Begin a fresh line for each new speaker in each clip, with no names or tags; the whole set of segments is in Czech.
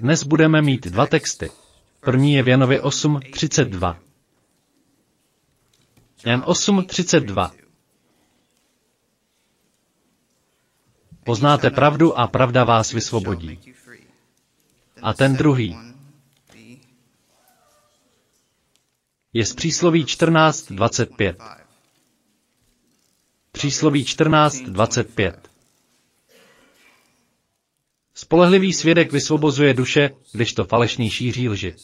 Dnes budeme mít dva texty. První je v Janovi 8.32. Jan 8.32. Poznáte pravdu a pravda vás vysvobodí. A ten druhý je z přísloví 14.25. Přísloví 14.25. Spolehlivý svědek vysvobozuje duše, když to falešný šíří lži.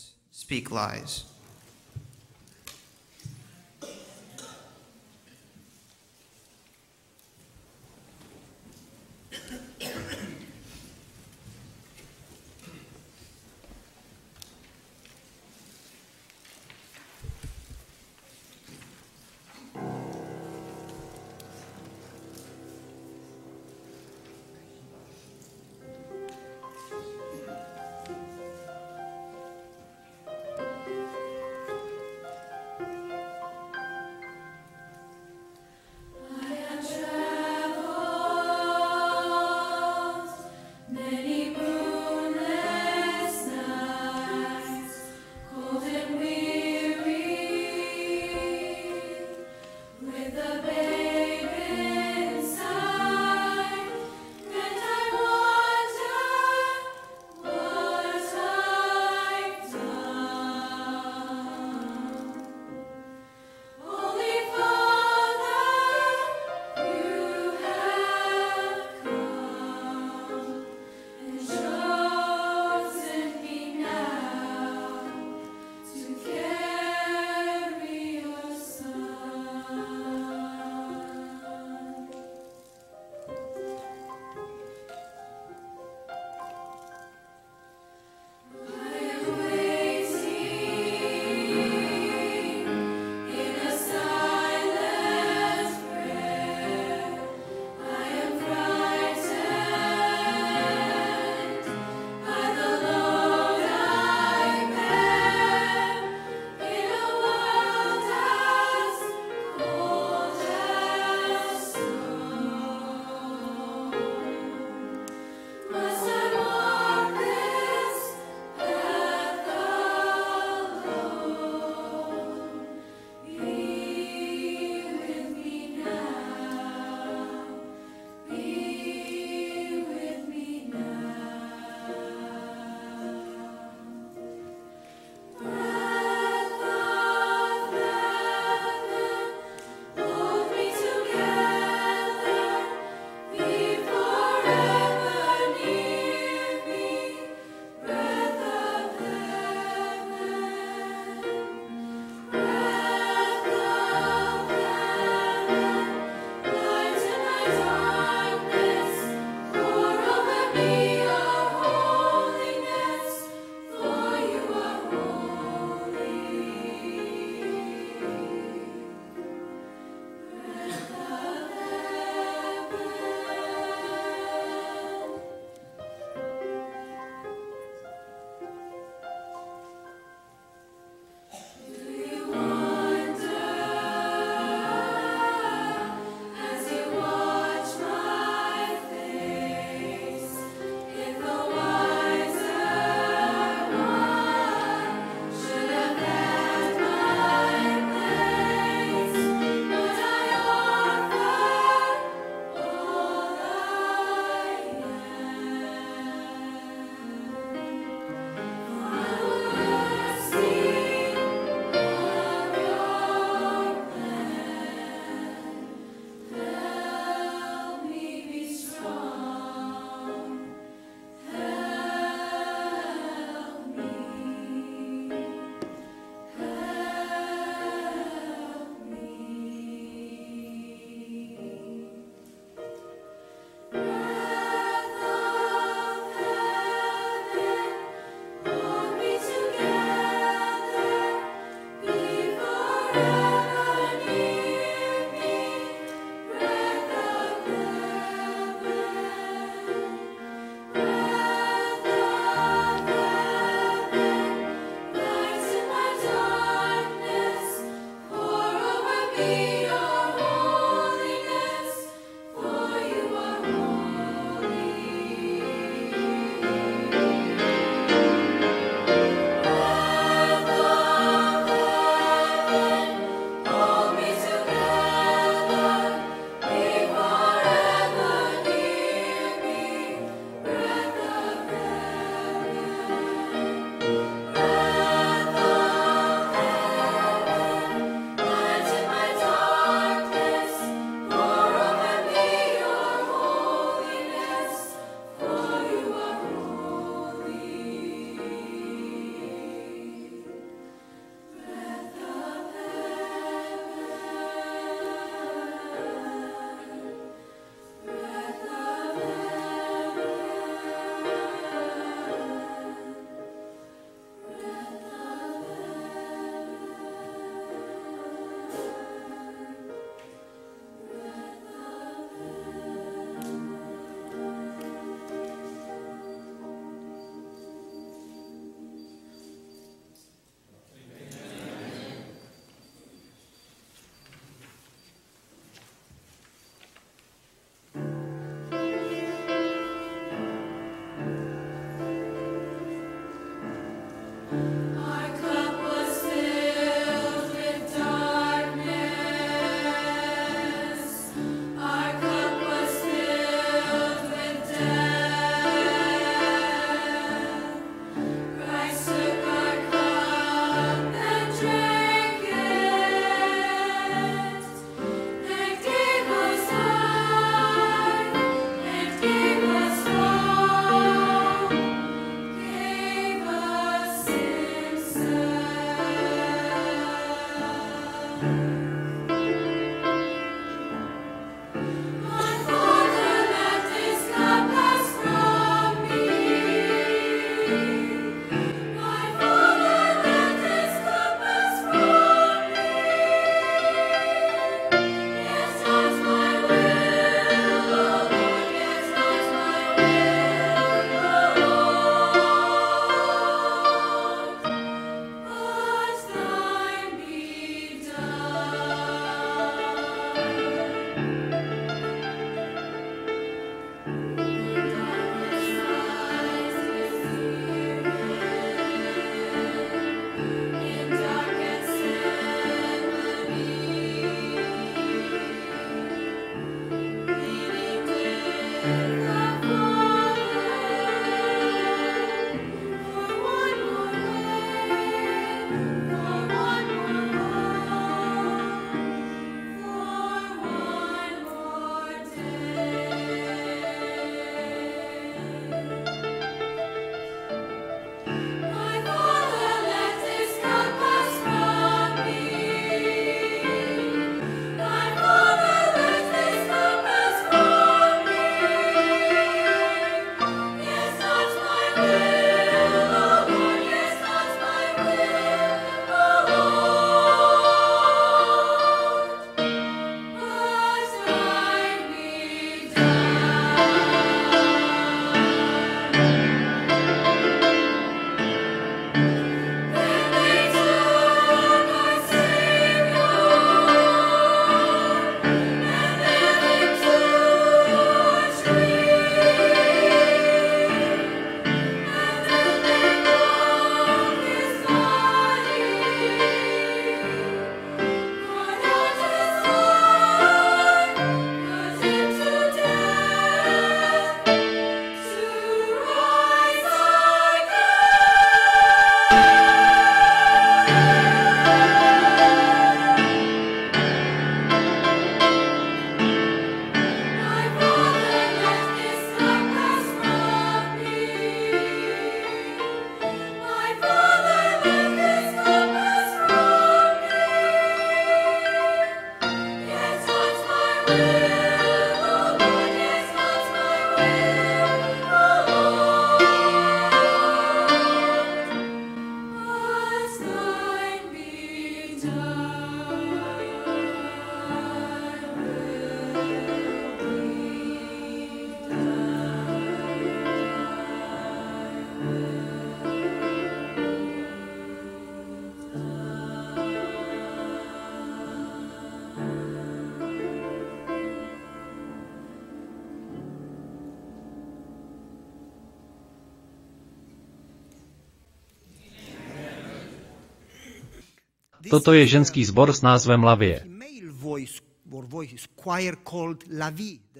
Toto je ženský sbor s názvem Lavie,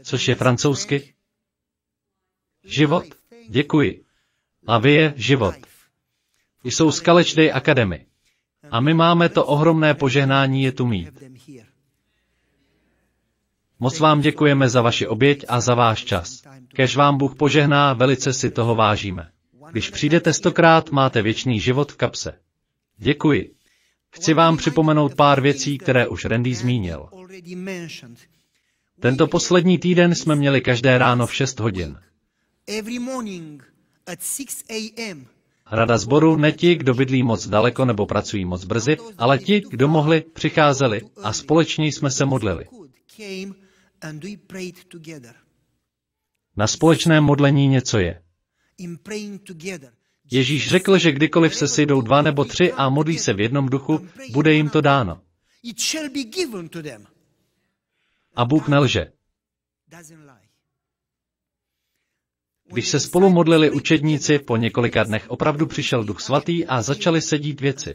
což je francouzsky život. Děkuji. Lavie, život. Jsou z College Day Academy. A my máme to ohromné požehnání je tu mít. Moc vám děkujeme za vaši oběť a za váš čas. Kež vám Bůh požehná, velice si toho vážíme. Když přijdete stokrát, máte věčný život v kapse. Děkuji. Chci vám připomenout pár věcí, které už Randy zmínil. Tento poslední týden jsme měli každé ráno v 6 hodin. Rada sboru ne ti, kdo bydlí moc daleko nebo pracují moc brzy, ale ti, kdo mohli, přicházeli a společně jsme se modlili. Na společném modlení něco je. Ježíš řekl, že kdykoliv se sejdou dva nebo tři a modlí se v jednom duchu, bude jim to dáno. A Bůh nelže. Když se spolu modlili učedníci, po několika dnech opravdu přišel Duch Svatý a začaly se dít věci.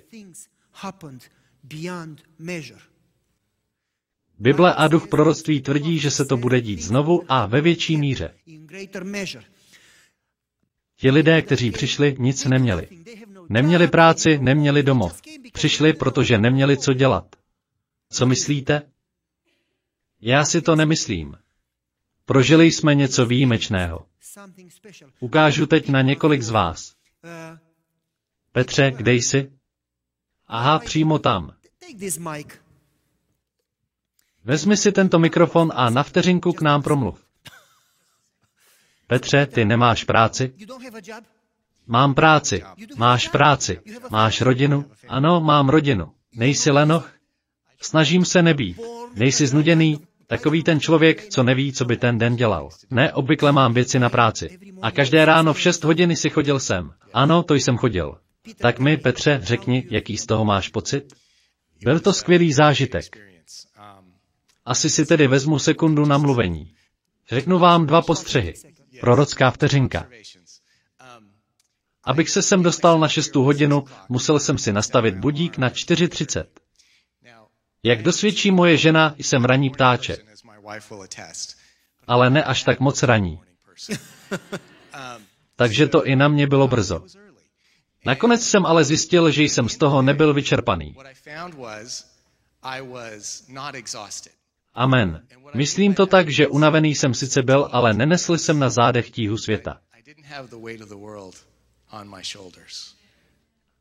Bible a duch proroctví tvrdí, že se to bude dít znovu a ve větší míře. Ti lidé, kteří přišli, nic neměli. Neměli práci, neměli domov. Přišli, protože neměli co dělat. Co myslíte? Já si to nemyslím. Prožili jsme něco výjimečného. Ukážu teď na několik z vás. Petře, kde jsi? Aha, přímo tam. Vezmi si tento mikrofon a na vteřinku k nám promluv. Petře, ty nemáš práci? Mám práci. Máš práci. Máš rodinu? Ano, mám rodinu. Nejsi lenoch? Snažím se nebýt. Nejsi znuděný? Takový ten člověk, co neví, co by ten den dělal. Ne, obvykle mám věci na práci. A každé ráno v 6 hodiny si chodil sem. Ano, to jsem chodil. Tak mi, Petře, řekni, jaký z toho máš pocit? Byl to skvělý zážitek. Asi si tedy vezmu sekundu na mluvení. Řeknu vám dva postřehy. Prorocká vteřinka. Abych se sem dostal na 6 hodinu, musel jsem si nastavit budík na 4.30. Jak dosvědčí moje žena, jsem raní ptáče, ale ne až tak moc raní. Takže to i na mě bylo brzo. Nakonec jsem ale zjistil, že jsem z toho nebyl vyčerpaný. Amen. Myslím to tak, že unavený jsem sice byl, ale nenesl jsem na zádech tíhu světa.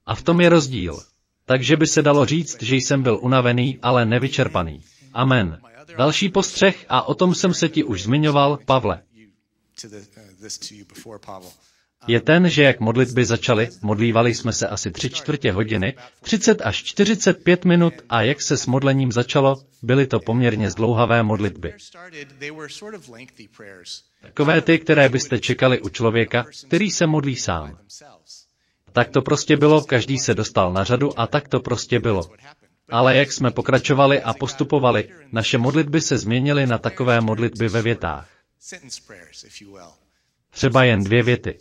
A v tom je rozdíl. Takže by se dalo říct, že jsem byl unavený, ale nevyčerpaný. Amen. Další postřeh, a o tom jsem se ti už zmiňoval, Pavle, je ten, že jak modlitby začaly, modlívali jsme se asi tři čtvrtě hodiny, 30 až 45 minut a jak se s modlením začalo, byly to poměrně zdlouhavé modlitby. Takové ty, které byste čekali u člověka, který se modlí sám. Tak to prostě bylo, každý se dostal na řadu a tak to prostě bylo. Ale jak jsme pokračovali a postupovali, naše modlitby se změnily na takové modlitby ve větách. Třeba jen dvě věty.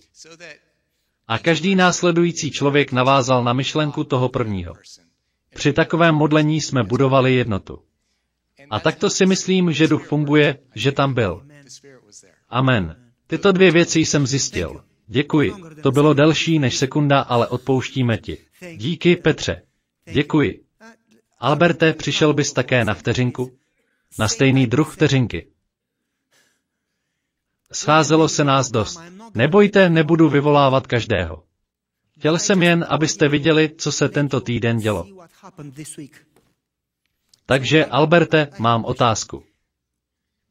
A každý následující člověk navázal na myšlenku toho prvního. Při takovém modlení jsme budovali jednotu. A takto si myslím, že duch funguje, že tam byl. Amen. Tyto dvě věci jsem zjistil. Děkuji. To bylo delší než sekunda, ale odpouštíme ti. Díky, Petře. Děkuji. Alberte, přišel bys také na vteřinku? Na stejný druh vteřinky. Scházelo se nás dost. Nebojte, nebudu vyvolávat každého. Chtěl jsem jen, abyste viděli, co se tento týden dělo. Takže, Alberte, mám otázku.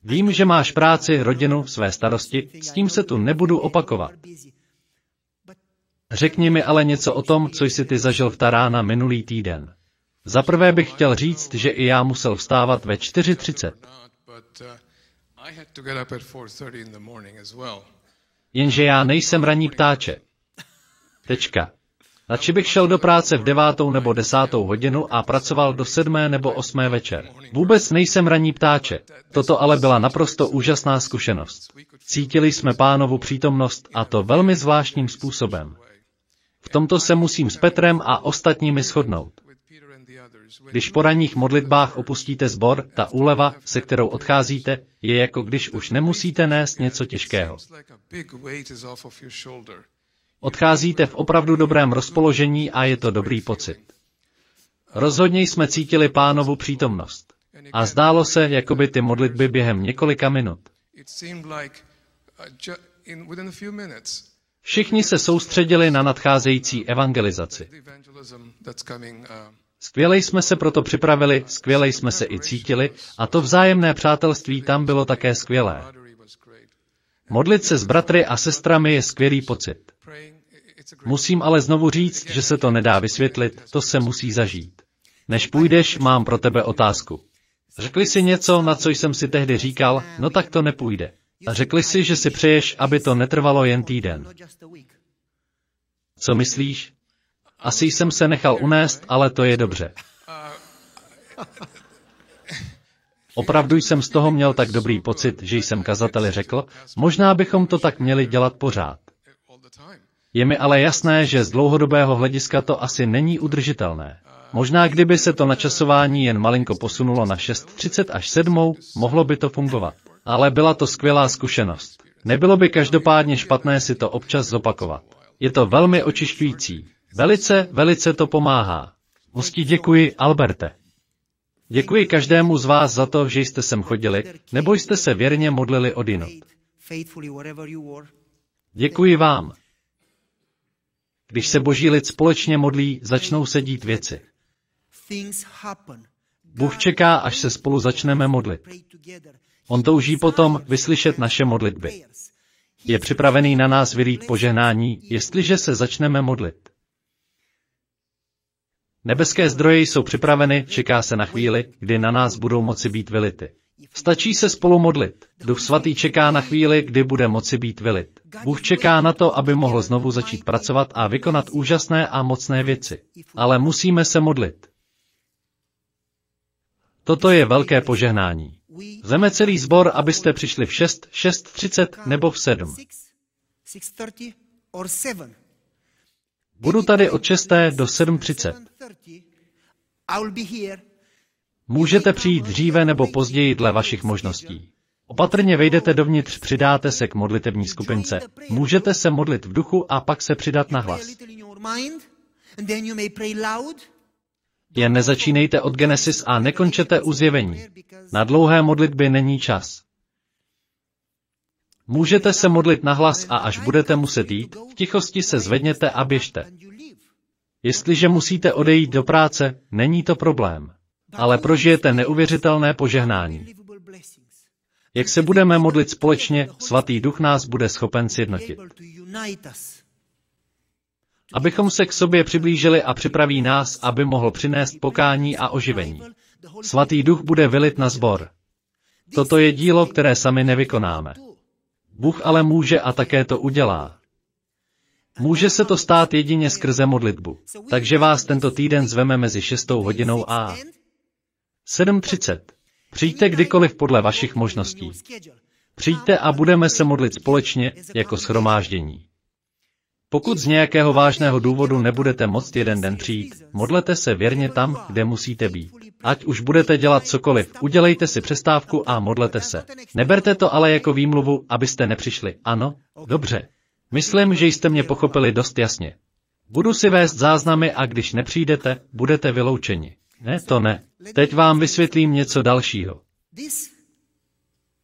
Vím, že máš práci, rodinu, své starosti, s tím se tu nebudu opakovat. Řekni mi ale něco o tom, co jsi ty zažil v Tarána minulý týden. Za prvé bych chtěl říct, že i já musel vstávat ve 4.30. Jenže já nejsem ranní ptáče. Tečka. Radši bych šel do práce v devátou nebo desátou hodinu a pracoval do sedmé nebo osmé večer. Vůbec nejsem ranní ptáče. Toto ale byla naprosto úžasná zkušenost. Cítili jsme pánovu přítomnost a to velmi zvláštním způsobem. V tomto se musím s Petrem a ostatními shodnout. Když po ranních modlitbách opustíte sbor, ta úleva, se kterou odcházíte, je jako když už nemusíte nést něco těžkého. Odcházíte v opravdu dobrém rozpoložení a je to dobrý pocit. Rozhodně jsme cítili pánovu přítomnost. A zdálo se, jako by ty modlitby během několika minut.
Uh,
Všichni se soustředili na nadcházející evangelizaci. Skvěle jsme se proto připravili, skvěle jsme se i cítili a to vzájemné přátelství tam bylo také skvělé. Modlit se s bratry a sestrami je skvělý pocit. Musím ale znovu říct, že se to nedá vysvětlit, to se musí zažít. Než půjdeš, mám pro tebe otázku. Řekli si něco, na co jsem si tehdy říkal, no tak to nepůjde. A řekli si, že si přeješ, aby to netrvalo jen týden. Co myslíš? Asi jsem se nechal unést, ale to je dobře. Opravdu jsem z toho měl tak dobrý pocit, že jsem kazateli řekl, možná bychom to tak měli dělat pořád. Je mi ale jasné, že z dlouhodobého hlediska to asi není udržitelné. Možná kdyby se to načasování jen malinko posunulo na 6.30 až 7, mohlo by to fungovat. Ale byla to skvělá zkušenost. Nebylo by každopádně špatné si to občas zopakovat. Je to velmi očišťující. Velice, velice to pomáhá. Moc ti děkuji, Alberte. Děkuji každému z vás za to, že jste sem chodili, nebo jste se věrně modlili odinut. Děkuji vám. Když se boží lid společně modlí, začnou se dít věci. Bůh čeká, až se spolu začneme modlit. On touží potom vyslyšet naše modlitby. Je připravený na nás vylít požehnání, jestliže se začneme modlit. Nebeské zdroje jsou připraveny, čeká se na chvíli, kdy na nás budou moci být vylity. Stačí se spolu modlit. Duch svatý čeká na chvíli, kdy bude moci být vylit. Bůh čeká na to, aby mohl znovu začít pracovat a vykonat úžasné a mocné věci. Ale musíme se modlit. Toto je velké požehnání. Zeme celý sbor, abyste přišli v 6, 6.30 nebo v 7.
6, 6.30 or 7.
Budu tady od 6. do 7.30.
7:30, I will be here.
Můžete přijít dříve nebo později dle vašich možností. Opatrně vejdete dovnitř, přidáte se k modlitební skupince. Můžete se modlit v duchu a pak se přidat na hlas. Jen nezačínejte od Genesis a nekončete u zjevení. Na dlouhé modlitby není čas. Můžete se modlit na hlas a až budete muset jít, v tichosti se zvedněte a běžte. Jestliže musíte odejít do práce, není to problém. Ale prožijete neuvěřitelné požehnání. Jak se budeme modlit společně, svatý duch nás bude schopen sjednotit. Abychom se k sobě přiblížili a připraví nás, aby mohl přinést pokání a oživení. Svatý duch bude vylit na zbor. Toto je dílo, které sami nevykonáme. Bůh ale může a také to udělá. Může se to stát jedině skrze modlitbu. Takže vás tento týden zveme mezi 6 hodinou a 7.30. Přijďte kdykoliv podle vašich možností. Přijďte a budeme se modlit společně jako schromáždění. Pokud z nějakého vážného důvodu nebudete moct jeden den přijít, modlete se věrně tam, kde musíte být. Ať už budete dělat cokoliv, udělejte si přestávku a modlete se. Neberte to ale jako výmluvu, abyste nepřišli. Ano? Dobře. Myslím, že jste mě pochopili dost jasně. Budu si vést záznamy a když nepřijdete, budete vyloučeni. Ne, to ne. Teď vám vysvětlím něco dalšího.
This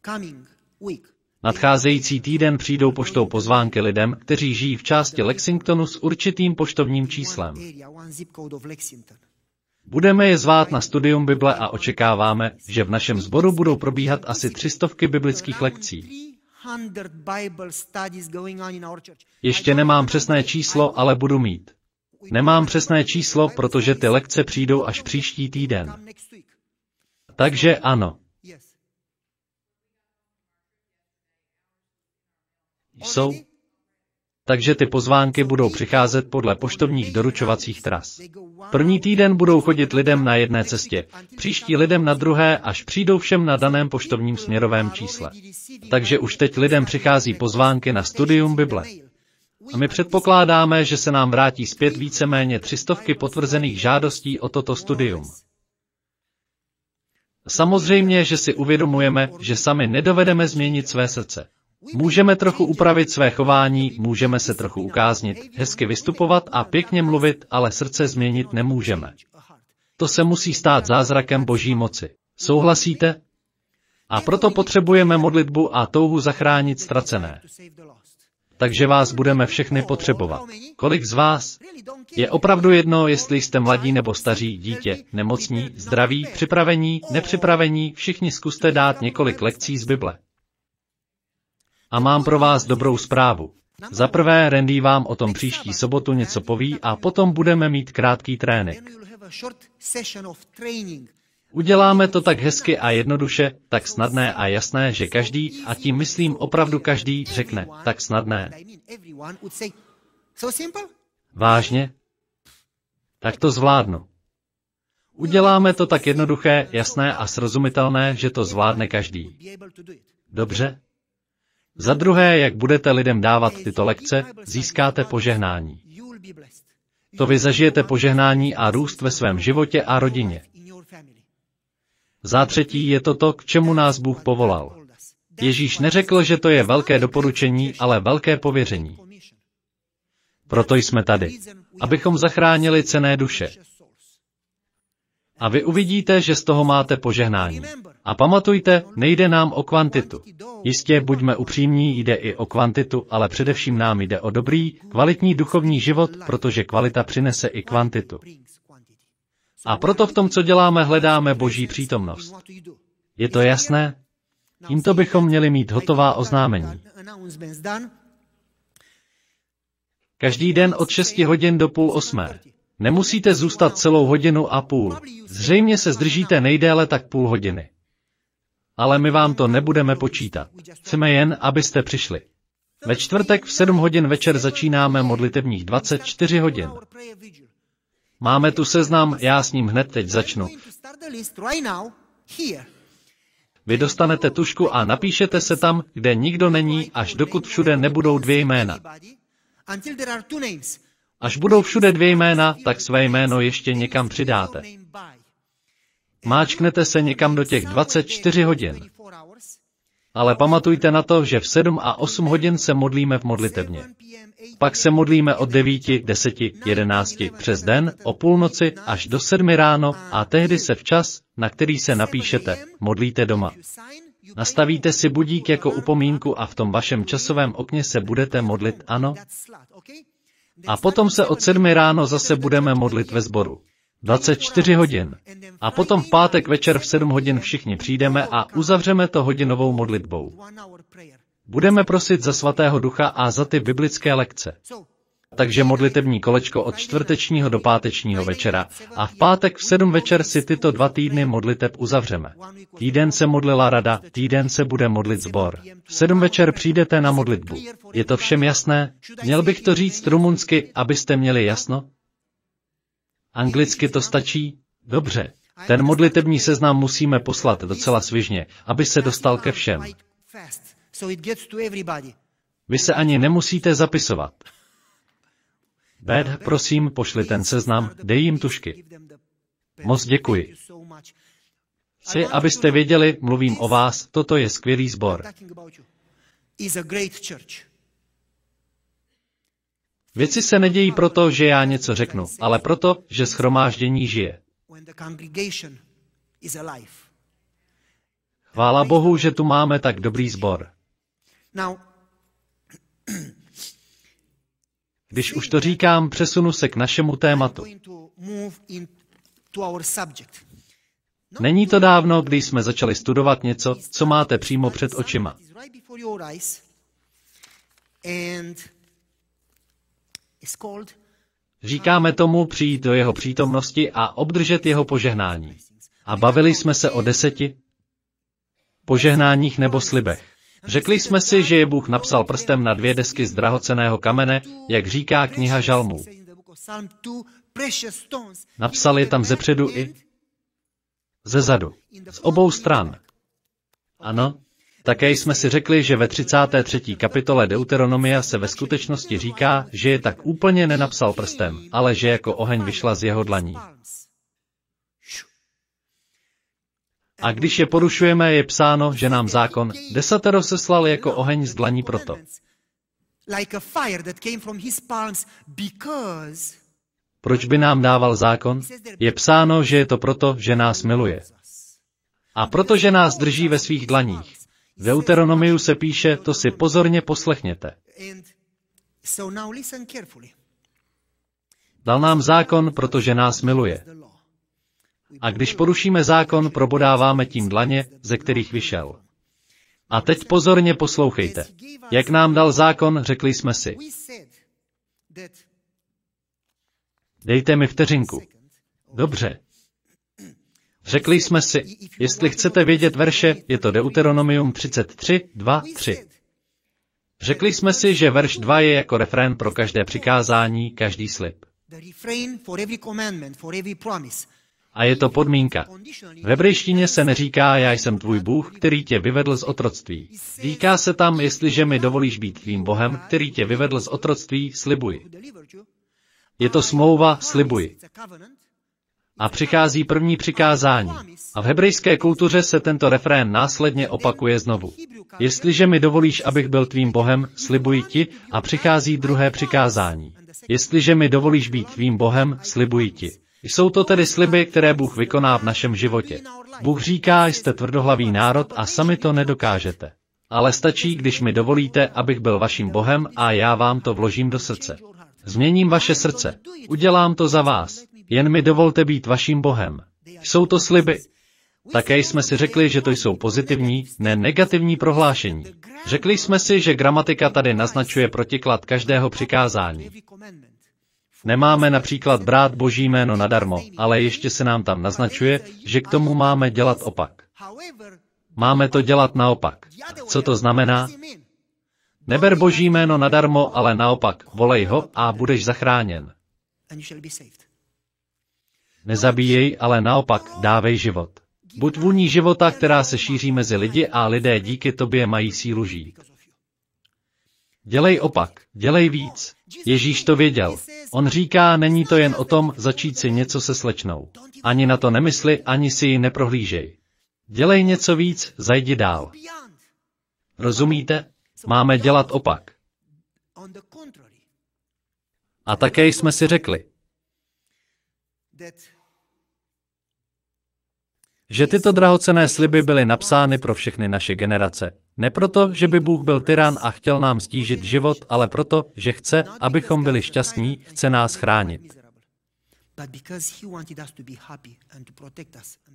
coming week,
Nadcházející týden přijdou poštou pozvánky lidem, kteří žijí v části Lexingtonu s určitým poštovním číslem. Budeme je zvát na studium Bible a očekáváme, že v našem sboru budou probíhat asi tři stovky biblických lekcí.
300 Bible studies going on in our church.
Ještě nemám přesné číslo, ale budu mít. Nemám přesné číslo, protože ty lekce přijdou až příští týden. Takže ano, jsou. Takže ty pozvánky budou přicházet podle poštovních doručovacích tras. První týden budou chodit lidem na jedné cestě, příští lidem na druhé, až přijdou všem na daném poštovním směrovém čísle. Takže už teď lidem přichází pozvánky na studium Bible. A my předpokládáme, že se nám vrátí zpět víceméně třistovky potvrzených žádostí o toto studium. Samozřejmě, že si uvědomujeme, že sami nedovedeme změnit své srdce. Můžeme trochu upravit své chování, můžeme se trochu ukáznit, hezky vystupovat a pěkně mluvit, ale srdce změnit nemůžeme. To se musí stát zázrakem boží moci. Souhlasíte? A proto potřebujeme modlitbu a touhu zachránit ztracené. Takže vás budeme všechny potřebovat. Kolik z vás? Je opravdu jedno, jestli jste mladí nebo staří, dítě, nemocní, zdraví, připravení, nepřipravení, všichni zkuste dát několik lekcí z Bible. A mám pro vás dobrou zprávu. Za prvé, Randy vám o tom příští sobotu něco poví a potom budeme mít krátký trénink. Uděláme to tak hezky a jednoduše, tak snadné a jasné, že každý, a tím myslím opravdu každý, řekne, tak snadné. Vážně? Tak to zvládnu. Uděláme to tak jednoduché, jasné a srozumitelné, že to zvládne každý. Dobře? Za druhé, jak budete lidem dávat tyto lekce, získáte požehnání. To vy zažijete požehnání a růst ve svém životě a rodině. Za třetí je to to, k čemu nás Bůh povolal. Ježíš neřekl, že to je velké doporučení, ale velké pověření. Proto jsme tady, abychom zachránili cené duše. A vy uvidíte, že z toho máte požehnání. A pamatujte, nejde nám o kvantitu. Jistě, buďme upřímní, jde i o kvantitu, ale především nám jde o dobrý, kvalitní duchovní život, protože kvalita přinese i kvantitu. A proto v tom, co děláme, hledáme Boží přítomnost. Je to jasné? Tímto bychom měli mít hotová oznámení. Každý den od 6 hodin do půl osmé. Nemusíte zůstat celou hodinu a půl. Zřejmě se zdržíte nejdéle tak půl hodiny. Ale my vám to nebudeme počítat. Chceme jen, abyste přišli. Ve čtvrtek v 7 hodin večer začínáme modlitevních 24 hodin. Máme tu seznam, já s ním hned teď začnu. Vy dostanete tušku a napíšete se tam, kde nikdo není, až dokud všude nebudou dvě jména. Až budou všude dvě jména, tak své jméno ještě někam přidáte. Máčknete se někam do těch 24 hodin. Ale pamatujte na to, že v 7 a 8 hodin se modlíme v modlitevně. Pak se modlíme od 9, 10, 11 přes den, o půlnoci až do 7 ráno a tehdy se včas, na který se napíšete, modlíte doma. Nastavíte si budík jako upomínku a v tom vašem časovém okně se budete modlit ano. A potom se od 7 ráno zase budeme modlit ve sboru. 24 hodin. A potom v pátek večer v 7 hodin všichni přijdeme a uzavřeme to hodinovou modlitbou. Budeme prosit za svatého ducha a za ty biblické lekce. Takže modlitební kolečko od čtvrtečního do pátečního večera a v pátek v sedm večer si tyto dva týdny modliteb uzavřeme. Týden se modlila rada, týden se bude modlit zbor. V sedm večer přijdete na modlitbu. Je to všem jasné? Měl bych to říct rumunsky, abyste měli jasno? Anglicky to stačí? Dobře. Ten modlitební seznam musíme poslat docela svižně, aby se dostal ke všem. Vy se ani nemusíte zapisovat. Bed, prosím, pošli ten seznam, dej jim tušky. Moc děkuji. Chci, abyste věděli, mluvím o vás, toto je skvělý sbor. Věci se nedějí proto, že já něco řeknu, ale proto, že schromáždění žije. Chvála Bohu, že tu máme tak dobrý sbor. Když už to říkám, přesunu se k našemu tématu. Není to dávno, kdy jsme začali studovat něco, co máte přímo před očima. Říkáme tomu přijít do jeho přítomnosti a obdržet jeho požehnání. A bavili jsme se o deseti požehnáních nebo slibech. Řekli jsme si, že je Bůh napsal prstem na dvě desky z drahoceného kamene, jak říká kniha Žalmů. Napsal je tam zepředu i ze zadu, z obou stran. Ano, také jsme si řekli, že ve 33. kapitole Deuteronomia se ve skutečnosti říká, že je tak úplně nenapsal prstem, ale že jako oheň vyšla z jeho dlaní. A když je porušujeme, je psáno, že nám zákon desatero seslal jako oheň z dlaní proto. Proč by nám dával zákon? Je psáno, že je to proto, že nás miluje. A protože nás drží ve svých dlaních. V Deuteronomiu se píše, to si pozorně poslechněte. Dal nám zákon, protože nás miluje. A když porušíme zákon, probodáváme tím dlaně, ze kterých vyšel. A teď pozorně poslouchejte. Jak nám dal zákon, řekli jsme si. Dejte mi vteřinku. Dobře. Řekli jsme si, jestli chcete vědět verše, je to Deuteronomium 33, 2, 3. Řekli jsme si, že verš 2 je jako refrén pro každé přikázání, každý slib. A je to podmínka. V hebrejštině se neříká, já jsem tvůj Bůh, který tě vyvedl z otroctví. Říká se tam, jestliže mi dovolíš být tvým Bohem, který tě vyvedl z otroctví, slibuji. Je to smlouva, slibuji. A přichází první přikázání. A v hebrejské kultuře se tento refrén následně opakuje znovu. Jestliže mi dovolíš, abych byl tvým Bohem, slibuji ti, a přichází druhé přikázání. Jestliže mi dovolíš být tvým Bohem, slibuji ti. Jsou to tedy sliby, které Bůh vykoná v našem životě. Bůh říká, jste tvrdohlavý národ a sami to nedokážete. Ale stačí, když mi dovolíte, abych byl vaším Bohem a já vám to vložím do srdce. Změním vaše srdce. Udělám to za vás. Jen mi dovolte být vaším Bohem. Jsou to sliby. Také jsme si řekli, že to jsou pozitivní, ne negativní prohlášení. Řekli jsme si, že gramatika tady naznačuje protiklad každého přikázání. Nemáme například brát boží jméno nadarmo, ale ještě se nám tam naznačuje, že k tomu máme dělat opak. Máme to dělat naopak. Co to znamená? Neber boží jméno nadarmo, ale naopak, volej ho a budeš zachráněn. Nezabíjej, ale naopak, dávej život. Buď vůní života, která se šíří mezi lidi a lidé díky tobě mají sílu žít. Dělej opak, dělej víc. Ježíš to věděl. On říká, není to jen o tom začít si něco se slečnou. Ani na to nemysli, ani si ji neprohlížej. Dělej něco víc, zajdi dál. Rozumíte? Máme dělat opak. A také jsme si řekli, že tyto drahocené sliby byly napsány pro všechny naše generace. Ne proto, že by Bůh byl tyran a chtěl nám stížit život, ale proto, že chce, abychom byli šťastní, chce nás chránit.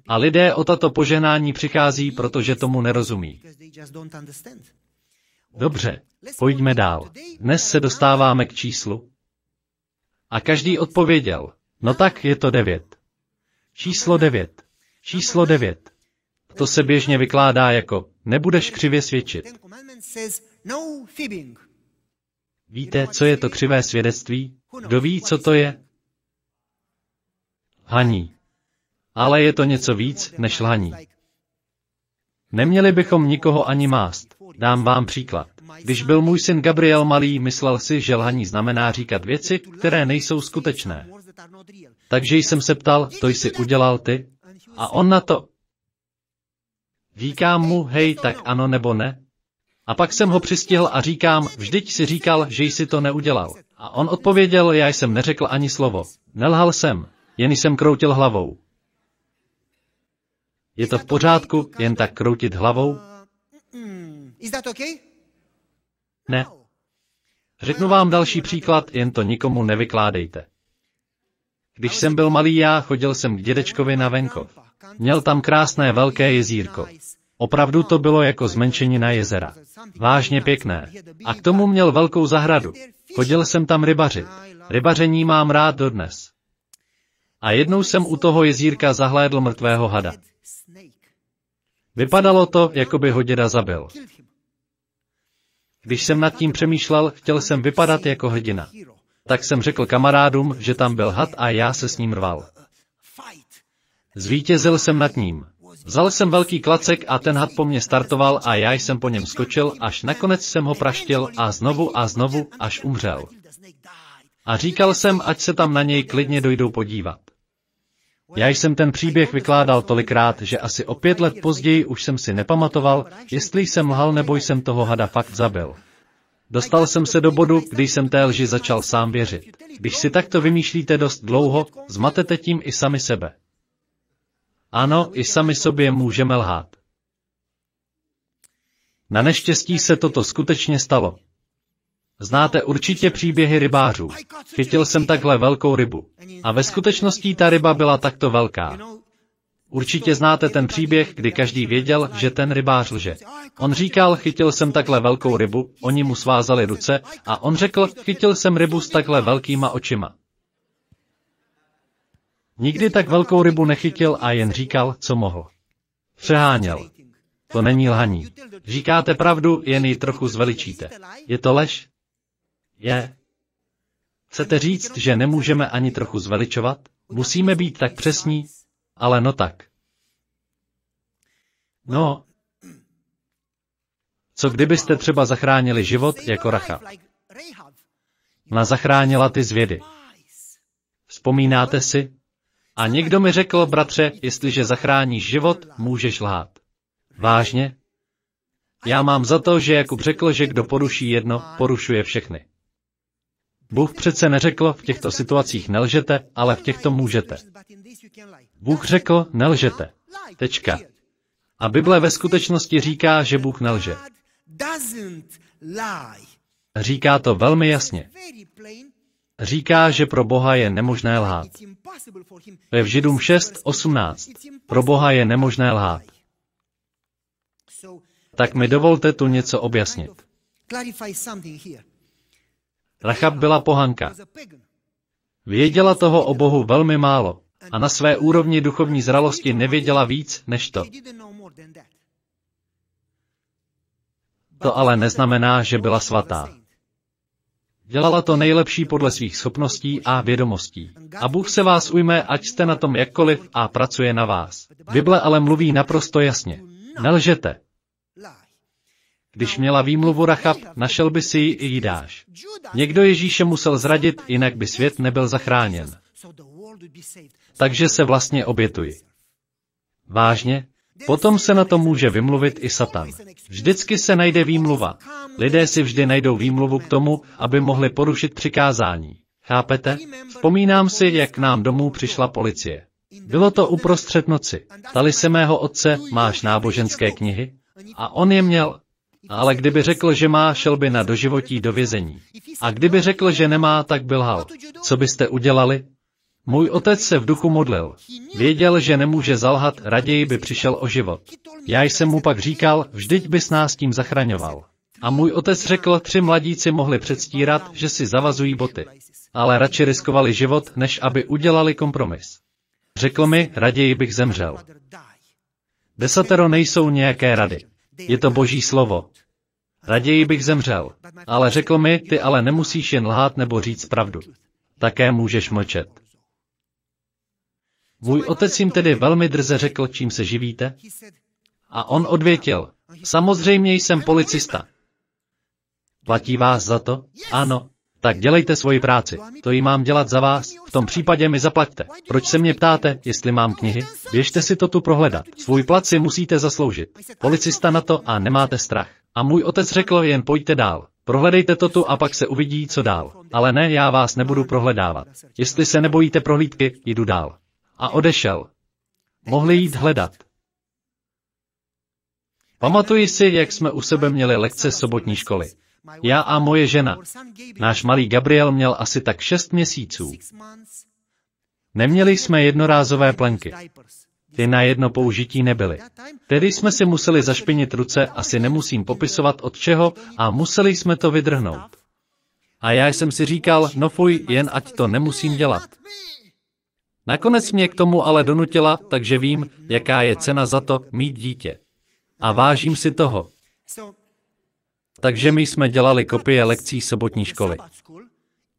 A lidé o tato požehnání přichází, protože tomu nerozumí. Dobře, pojďme dál. Dnes se dostáváme k číslu. A každý odpověděl, no tak je to devět. Číslo devět. Číslo devět. To se běžně vykládá jako nebudeš křivě svědčit. Víte, co je to křivé svědectví? Kdo ví, co to je? Haní. Ale je to něco víc než lhaní. Neměli bychom nikoho ani mást. Dám vám příklad. Když byl můj syn Gabriel malý, myslel si, že lhaní znamená říkat věci, které nejsou skutečné. Takže jsem se ptal, to jsi udělal ty? A on na to. Říkám mu, hej, tak ano nebo ne? A pak jsem ho přistihl a říkám, vždyť si říkal, že jsi to neudělal. A on odpověděl, já jsem neřekl ani slovo. Nelhal jsem, jen jsem kroutil hlavou. Je to v pořádku, jen tak kroutit hlavou? Ne. Řeknu vám další příklad, jen to nikomu nevykládejte. Když jsem byl malý já, chodil jsem k dědečkovi na venkov. Měl tam krásné velké jezírko. Opravdu to bylo jako zmenšenina jezera. Vážně pěkné. A k tomu měl velkou zahradu. Chodil jsem tam rybařit. Rybaření mám rád dodnes. A jednou jsem u toho jezírka zahlédl mrtvého hada. Vypadalo to, jako by ho děda zabil. Když jsem nad tím přemýšlel, chtěl jsem vypadat jako hrdina. Tak jsem řekl kamarádům, že tam byl had a já se s ním rval. Zvítězil jsem nad ním. Vzal jsem velký klacek a ten had po mně startoval a já jsem po něm skočil, až nakonec jsem ho praštil a znovu a znovu, až umřel. A říkal jsem, ať se tam na něj klidně dojdou podívat. Já jsem ten příběh vykládal tolikrát, že asi o pět let později už jsem si nepamatoval, jestli jsem lhal nebo jsem toho hada fakt zabil. Dostal jsem se do bodu, kdy jsem té lži začal sám věřit. Když si takto vymýšlíte dost dlouho, zmatete tím i sami sebe. Ano, i sami sobě můžeme lhát. Na neštěstí se toto skutečně stalo. Znáte určitě příběhy rybářů. Chytil jsem takhle velkou rybu. A ve skutečnosti ta ryba byla takto velká. Určitě znáte ten příběh, kdy každý věděl, že ten rybář lže. On říkal, chytil jsem takhle velkou rybu, oni mu svázali ruce a on řekl, chytil jsem rybu s takhle velkýma očima. Nikdy tak velkou rybu nechytil a jen říkal, co mohl. Přeháněl. To není lhaní. Říkáte pravdu, jen ji trochu zveličíte. Je to lež? Je. Chcete říct, že nemůžeme ani trochu zveličovat? Musíme být tak přesní? Ale no tak. No. Co kdybyste třeba zachránili život jako Racha? Ona zachránila ty zvědy. Vzpomínáte si? A někdo mi řekl, bratře, jestliže zachráníš život, můžeš lhát. Vážně? Já mám za to, že Jakub řekl, že kdo poruší jedno, porušuje všechny. Bůh přece neřekl, v těchto situacích nelžete, ale v těchto můžete. Bůh řekl, nelžete. Tečka. A Bible ve skutečnosti říká, že Bůh nelže. Říká to velmi jasně. Říká, že pro Boha je nemožné lhát. To je v Židům 6.18. Pro Boha je nemožné lhát. Tak mi dovolte tu něco objasnit. Rachab byla pohanka. Věděla toho o Bohu velmi málo a na své úrovni duchovní zralosti nevěděla víc než to. To ale neznamená, že byla svatá. Dělala to nejlepší podle svých schopností a vědomostí. A Bůh se vás ujme, ať jste na tom jakkoliv a pracuje na vás. Bible ale mluví naprosto jasně. Nelžete. Když měla výmluvu Rachab, našel by si ji i Jidáš. Někdo Ježíše musel zradit, jinak by svět nebyl zachráněn. Takže se vlastně obětuji. Vážně? Potom se na to může vymluvit i Satan. Vždycky se najde výmluva. Lidé si vždy najdou výmluvu k tomu, aby mohli porušit přikázání. Chápete? Vzpomínám si, jak nám domů přišla policie. Bylo to uprostřed noci. Tali se mého otce, máš náboženské knihy? A on je měl. Ale kdyby řekl, že má, šel by na doživotí do vězení. A kdyby řekl, že nemá, tak by lhal. Co byste udělali? Můj otec se v duchu modlil. Věděl, že nemůže zalhat, raději by přišel o život. Já jsem mu pak říkal, vždyť bys nás tím zachraňoval. A můj otec řekl, tři mladíci mohli předstírat, že si zavazují boty. Ale radši riskovali život, než aby udělali kompromis. Řekl mi, raději bych zemřel. Desatero nejsou nějaké rady. Je to boží slovo. Raději bych zemřel. Ale řekl mi, ty ale nemusíš jen lhát nebo říct pravdu. Také můžeš mlčet. Můj otec jim tedy velmi drze řekl, čím se živíte? A on odvětil, samozřejmě jsem policista. Platí vás za to? Ano. Tak dělejte svoji práci. To ji mám dělat za vás. V tom případě mi zaplaťte. Proč se mě ptáte, jestli mám knihy? Běžte si to tu prohledat. Svůj plat si musíte zasloužit. Policista na to a nemáte strach. A můj otec řekl, jen pojďte dál. Prohledejte to tu a pak se uvidí, co dál. Ale ne, já vás nebudu prohledávat. Jestli se nebojíte prohlídky, jdu dál. A odešel. Mohli jít hledat. Pamatuji si, jak jsme u sebe měli lekce sobotní školy. Já a moje žena. Náš malý Gabriel měl asi tak šest měsíců. Neměli jsme jednorázové plenky. Ty na jedno použití nebyly. Tedy jsme si museli zašpinit ruce, asi nemusím popisovat od čeho, a museli jsme to vydrhnout. A já jsem si říkal, no fuj, jen ať to nemusím dělat. Nakonec mě k tomu ale donutila, takže vím, jaká je cena za to mít dítě. A vážím si toho. Takže my jsme dělali kopie lekcí sobotní školy.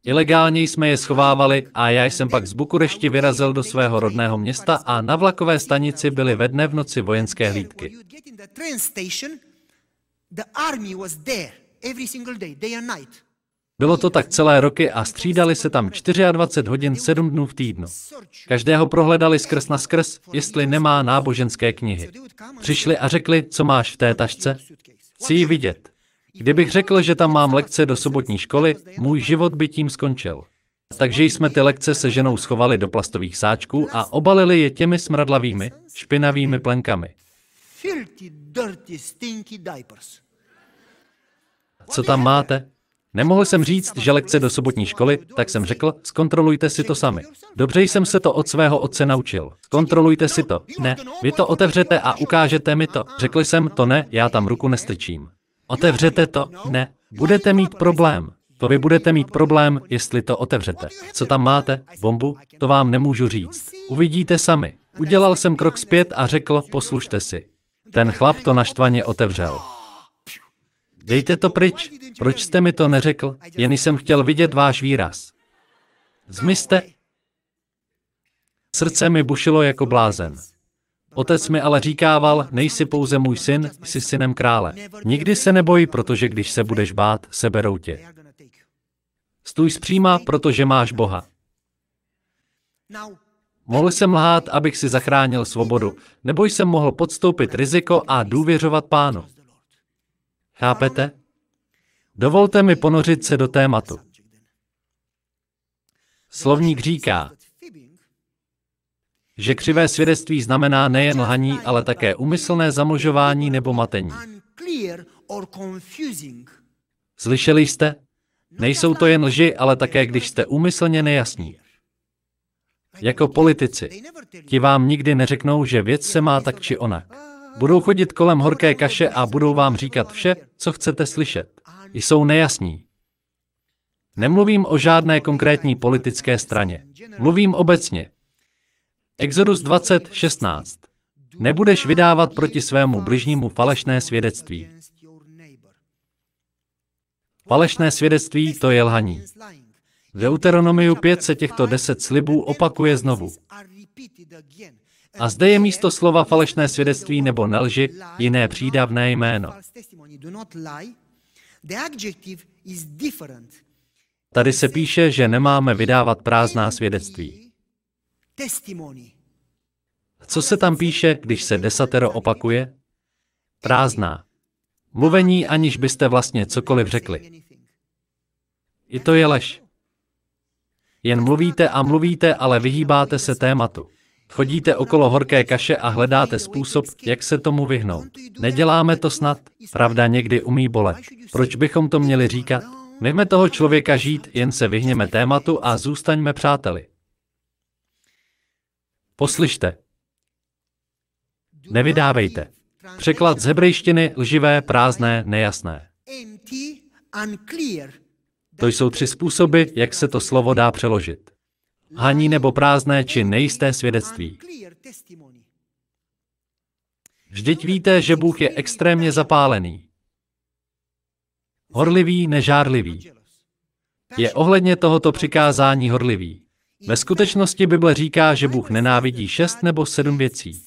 Ilegálně jsme je schovávali a já jsem pak z Bukurešti vyrazil do svého rodného města a na vlakové stanici byly ve dne v noci vojenské hlídky.
the army was there every single day, day and night.
Bylo to tak celé roky a střídali se tam 24 hodin 7 dnů v týdnu. Každého prohledali skrz na skrz, jestli nemá náboženské knihy. Přišli a řekli, co máš v té tašce? Chci ji vidět. Kdybych řekl, že tam mám lekce do sobotní školy, můj život by tím skončil. Takže jsme ty lekce se ženou schovali do plastových sáčků a obalili je těmi smradlavými, špinavými plenkami. Co tam máte? Nemohl jsem říct, že lekce do sobotní školy, tak jsem řekl, zkontrolujte si to sami. Dobře jsem se to od svého otce naučil. Zkontrolujte si to. Ne, vy to otevřete a ukážete mi to. Řekl jsem, to ne, já tam ruku nestrčím. Otevřete to? Ne. Budete mít problém. To vy budete mít problém, jestli to otevřete. Co tam máte? Bombu? To vám nemůžu říct. Uvidíte sami. Udělal jsem krok zpět a řekl, poslušte si. Ten chlap to naštvaně otevřel. Dejte to pryč. Proč jste mi to neřekl? Jen jsem chtěl vidět váš výraz. Zmizte. Srdce mi bušilo jako blázen. Otec mi ale říkával, nejsi pouze můj syn, jsi synem krále. Nikdy se neboj, protože když se budeš bát, seberou tě. Stůj zpříma, protože máš Boha. Mohl jsem lhát, abych si zachránil svobodu, nebo jsem mohl podstoupit riziko a důvěřovat pánu. Chápete? Dovolte mi ponořit se do tématu. Slovník říká, že křivé svědectví znamená nejen lhaní, ale také umyslné zamlžování nebo matení. Slyšeli jste? Nejsou to jen lži, ale také když jste úmyslně nejasní. Jako politici. Ti vám nikdy neřeknou, že věc se má tak či onak. Budou chodit kolem horké kaše a budou vám říkat vše, co chcete slyšet. Jsou nejasní. Nemluvím o žádné konkrétní politické straně. Mluvím obecně. Exodus 20, 16. Nebudeš vydávat proti svému bližnímu falešné svědectví. Falešné svědectví to je lhaní. V Deuteronomiu 5 se těchto deset slibů opakuje znovu. A zde je místo slova falešné svědectví nebo nelži jiné přídavné jméno. Tady se píše, že nemáme vydávat prázdná svědectví. Co se tam píše, když se desatero opakuje? Prázdná. Mluvení, aniž byste vlastně cokoliv řekli. I to je lež. Jen mluvíte a mluvíte, ale vyhýbáte se tématu. Chodíte okolo horké kaše a hledáte způsob, jak se tomu vyhnout. Neděláme to snad, pravda někdy umí bolet. Proč bychom to měli říkat? Nechme toho člověka žít, jen se vyhněme tématu a zůstaňme přáteli. Poslyšte. Nevydávejte. Překlad z hebrejštiny lživé, prázdné, nejasné. To jsou tři způsoby, jak se to slovo dá přeložit. Haní nebo prázdné či nejisté svědectví. Vždyť víte, že Bůh je extrémně zapálený. Horlivý, nežárlivý. Je ohledně tohoto přikázání horlivý. Ve skutečnosti Bible říká, že Bůh nenávidí šest nebo sedm věcí.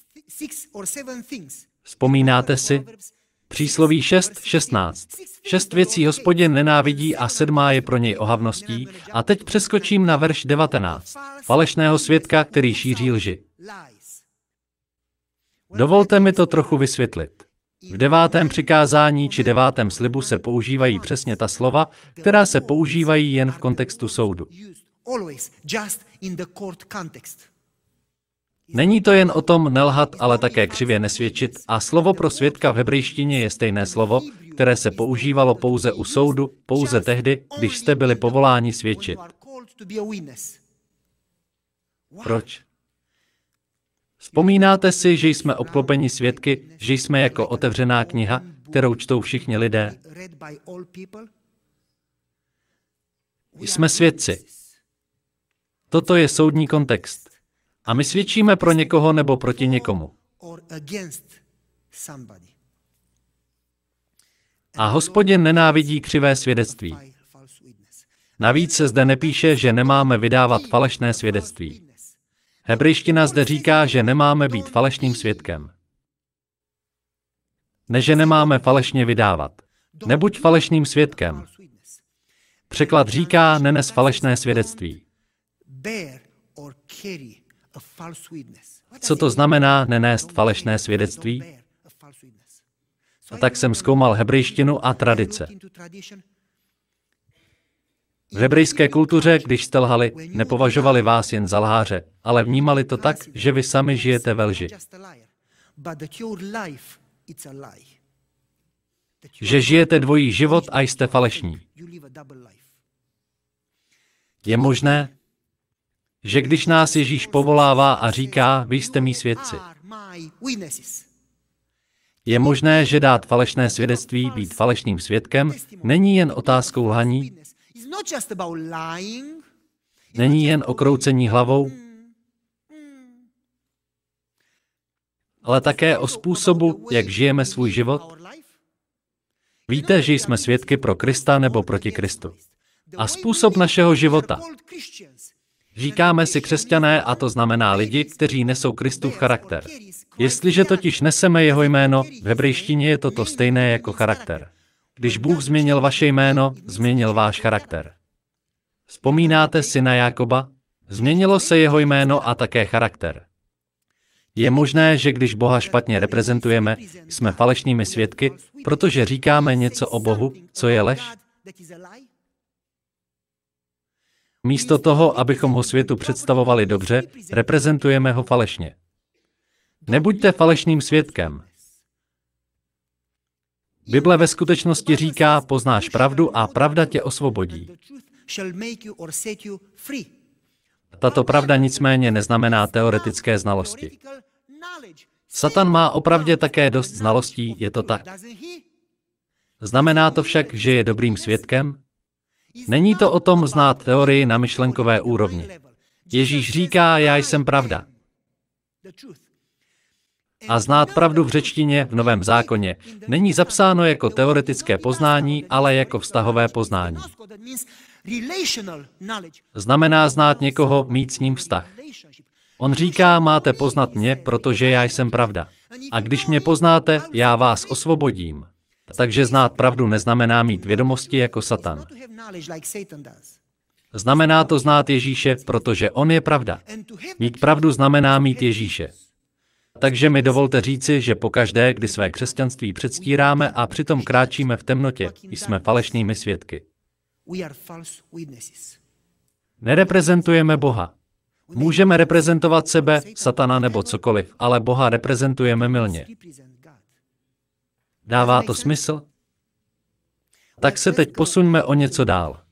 Vzpomínáte si? Přísloví 6, 16. Šest věcí hospodin nenávidí a sedmá je pro něj ohavností. A teď přeskočím na verš 19. Falešného svědka, který šíří lži. Dovolte mi to trochu vysvětlit. V devátém přikázání či devátém slibu se používají přesně ta slova, která se používají jen v kontextu soudu. Není to jen o tom nelhat, ale také křivě nesvědčit a slovo pro svědka v hebrejštině je stejné slovo, které se používalo pouze u soudu, pouze tehdy, když jste byli povoláni svědčit. Proč? Vzpomínáte si, že jsme obklopeni svědky, že jsme jako otevřená kniha, kterou čtou všichni lidé? Jsme svědci. Toto je soudní kontext. A my svědčíme pro někoho nebo proti někomu. A hospodin nenávidí křivé svědectví. Navíc se zde nepíše, že nemáme vydávat falešné svědectví. Hebrejština zde říká, že nemáme být falešným svědkem. Ne, že nemáme falešně vydávat. Nebuď falešným svědkem. Překlad říká, nenes falešné svědectví. Co to znamená nenést falešné svědectví? A tak jsem zkoumal hebrejštinu a tradice. V hebrejské kultuře, když jste lhali, nepovažovali vás jen za lháře, ale vnímali to tak, že vy sami žijete ve lži. Že žijete dvojí život a jste falešní. Je možné, že když nás Ježíš povolává a říká, vy jste mý svědci. Je možné, že dát falešné svědectví, být falešným svědkem, není jen otázkou lhaní, není jen o kroucení hlavou, ale také o způsobu, jak žijeme svůj život. Víte, že jsme svědky pro Krista nebo proti Kristu. A způsob našeho života. Říkáme si křesťané a to znamená lidi, kteří nesou Kristův charakter. Jestliže totiž neseme jeho jméno, v hebrejštině je to to stejné jako charakter. Když Bůh změnil vaše jméno, změnil váš charakter. Vzpomínáte si na Jákoba? Změnilo se jeho jméno a také charakter. Je možné, že když Boha špatně reprezentujeme, jsme falešnými svědky, protože říkáme něco o Bohu, co je lež? Místo toho, abychom ho světu představovali dobře, reprezentujeme ho falešně. Nebuďte falešným svědkem. Bible ve skutečnosti říká, poznáš pravdu a pravda tě osvobodí. Tato pravda nicméně neznamená teoretické znalosti. Satan má opravdě také dost znalostí, je to tak. Znamená to však, že je dobrým svědkem? Není to o tom znát teorii na myšlenkové úrovni. Ježíš říká, já jsem pravda. A znát pravdu v řečtině v Novém zákoně není zapsáno jako teoretické poznání, ale jako vztahové poznání. Znamená znát někoho, mít s ním vztah. On říká, máte poznat mě, protože já jsem pravda. A když mě poznáte, já vás osvobodím. Takže znát pravdu neznamená mít vědomosti jako Satan. Znamená to znát Ježíše, protože on je pravda. Mít pravdu znamená mít Ježíše. Takže mi dovolte říci, že pokaždé, kdy své křesťanství předstíráme a přitom kráčíme v temnotě, jsme falešnými svědky. Nereprezentujeme Boha. Můžeme reprezentovat sebe, satana nebo cokoliv, ale Boha reprezentujeme milně. Dává to smysl? Tak se teď posuňme o něco dál.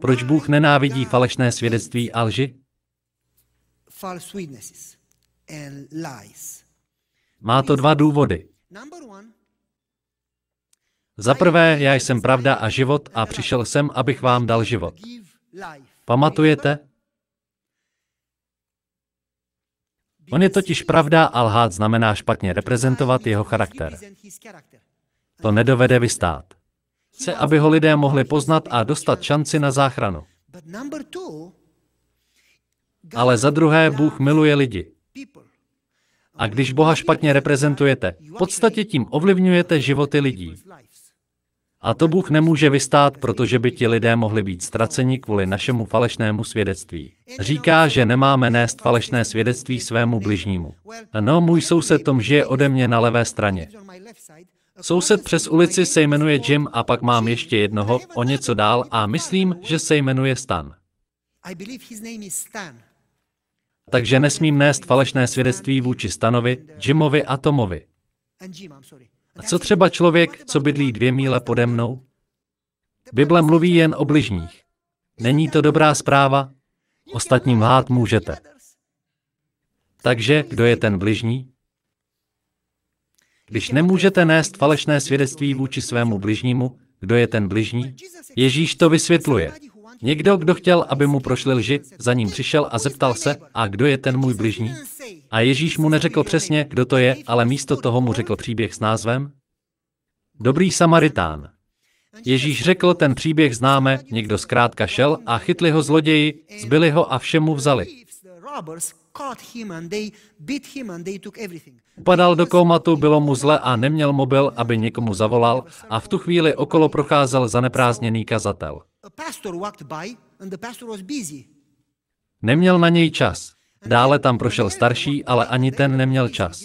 Proč Bůh nenávidí falešné svědectví a lži? Má to dva důvody. Za prvé, já jsem pravda a život a přišel jsem, abych vám dal život. Pamatujete? On je totiž pravda a lhát znamená špatně reprezentovat jeho charakter. To nedovede vystát. Chce, aby ho lidé mohli poznat a dostat šanci na záchranu. Ale za druhé, Bůh miluje lidi. A když Boha špatně reprezentujete, v podstatě tím ovlivňujete životy lidí. A to Bůh nemůže vystát, protože by ti lidé mohli být ztraceni kvůli našemu falešnému svědectví. Říká, že nemáme nést falešné svědectví svému bližnímu. No, můj soused Tom žije ode mě na levé straně. Soused přes ulici se jmenuje Jim a pak mám ještě jednoho, o něco dál a myslím, že se jmenuje Stan. Takže nesmím nést falešné svědectví vůči Stanovi, Jimovi a Tomovi. A co třeba člověk, co bydlí dvě míle pode mnou? Bible mluví jen o bližních. Není to dobrá zpráva? Ostatním lhát můžete. Takže kdo je ten bližní? Když nemůžete nést falešné svědectví vůči svému bližnímu, kdo je ten bližní? Ježíš to vysvětluje. Někdo, kdo chtěl, aby mu prošli lži, za ním přišel a zeptal se, a kdo je ten můj bližní? A Ježíš mu neřekl přesně, kdo to je, ale místo toho mu řekl příběh s názvem Dobrý Samaritán. Ježíš řekl, ten příběh známe, někdo zkrátka šel a chytli ho zloději, zbyli ho a všemu vzali. Upadal do komatu, bylo mu zle a neměl mobil, aby někomu zavolal a v tu chvíli okolo procházel zaneprázdněný kazatel. Neměl na něj čas. Dále tam prošel starší, ale ani ten neměl čas.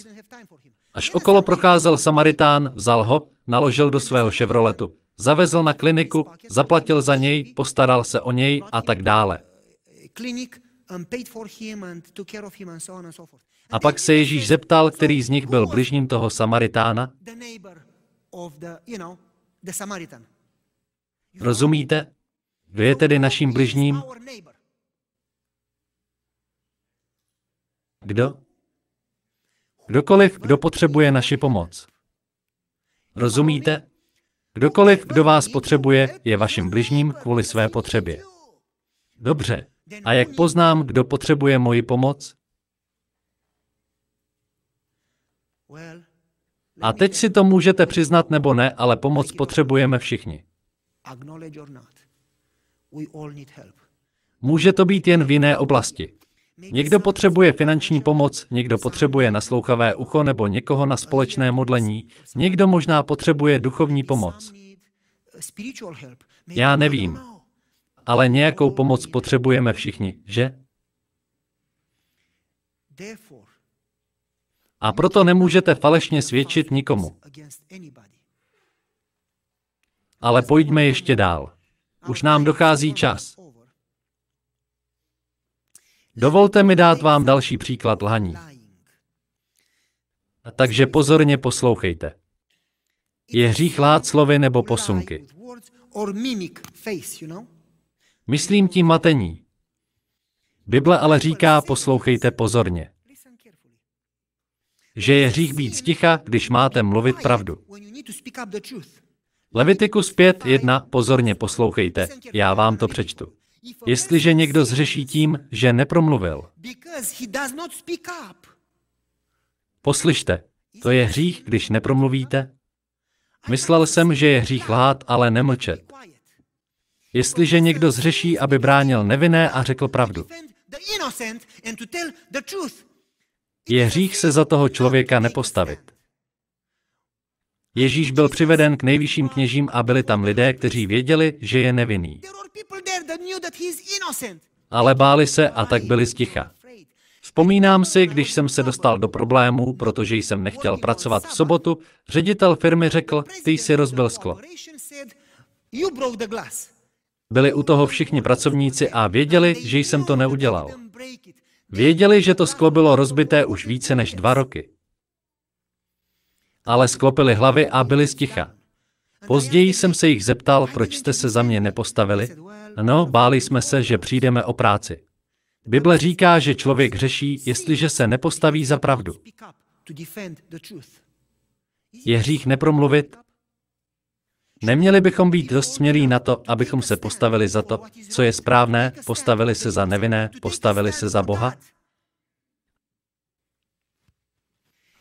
Až okolo procházel Samaritán, vzal ho, naložil do svého Chevroletu, zavezl na kliniku, zaplatil za něj, postaral se o něj a tak dále. A pak se Ježíš zeptal, který z nich byl bližním toho Samaritána. Rozumíte? Kdo je tedy naším bližním? Kdo? Kdokoliv, kdo potřebuje naši pomoc. Rozumíte? Kdokoliv, kdo vás potřebuje, je vaším bližním kvůli své potřebě. Dobře. A jak poznám, kdo potřebuje moji pomoc? A teď si to můžete přiznat nebo ne, ale pomoc potřebujeme všichni. Může to být jen v jiné oblasti. Někdo potřebuje finanční pomoc, někdo potřebuje naslouchavé ucho nebo někoho na společné modlení, někdo možná potřebuje duchovní pomoc. Já nevím. Ale nějakou pomoc potřebujeme všichni, že? A proto nemůžete falešně svědčit nikomu. Ale pojďme ještě dál. Už nám dochází čas. Dovolte mi dát vám další příklad lhaní. Takže pozorně poslouchejte. Je hřích lhát slovy nebo posunky. Myslím tím matení. Bible ale říká, poslouchejte pozorně, že je hřích být sticha, když máte mluvit pravdu. Levitikus 5.1. Pozorně poslouchejte, já vám to přečtu. Jestliže někdo zřeší tím, že nepromluvil, poslyšte, to je hřích, když nepromluvíte? Myslel jsem, že je hřích lhát, ale nemlčet. Jestliže někdo zřeší, aby bránil nevinné a řekl pravdu, je hřích se za toho člověka nepostavit. Ježíš byl přiveden k nejvyšším kněžím a byli tam lidé, kteří věděli, že je nevinný. Ale báli se a tak byli sticha. Vzpomínám si, když jsem se dostal do problémů, protože jsem nechtěl pracovat v sobotu, ředitel firmy řekl, ty jsi rozbil sklo. Byli u toho všichni pracovníci a věděli, že jsem to neudělal. Věděli, že to sklo bylo rozbité už více než dva roky. Ale sklopili hlavy a byli sticha. Později jsem se jich zeptal, proč jste se za mě nepostavili. No, báli jsme se, že přijdeme o práci. Bible říká, že člověk řeší, jestliže se nepostaví za pravdu. Je hřích nepromluvit? Neměli bychom být dost smělí na to, abychom se postavili za to, co je správné, postavili se za nevinné, postavili se za Boha?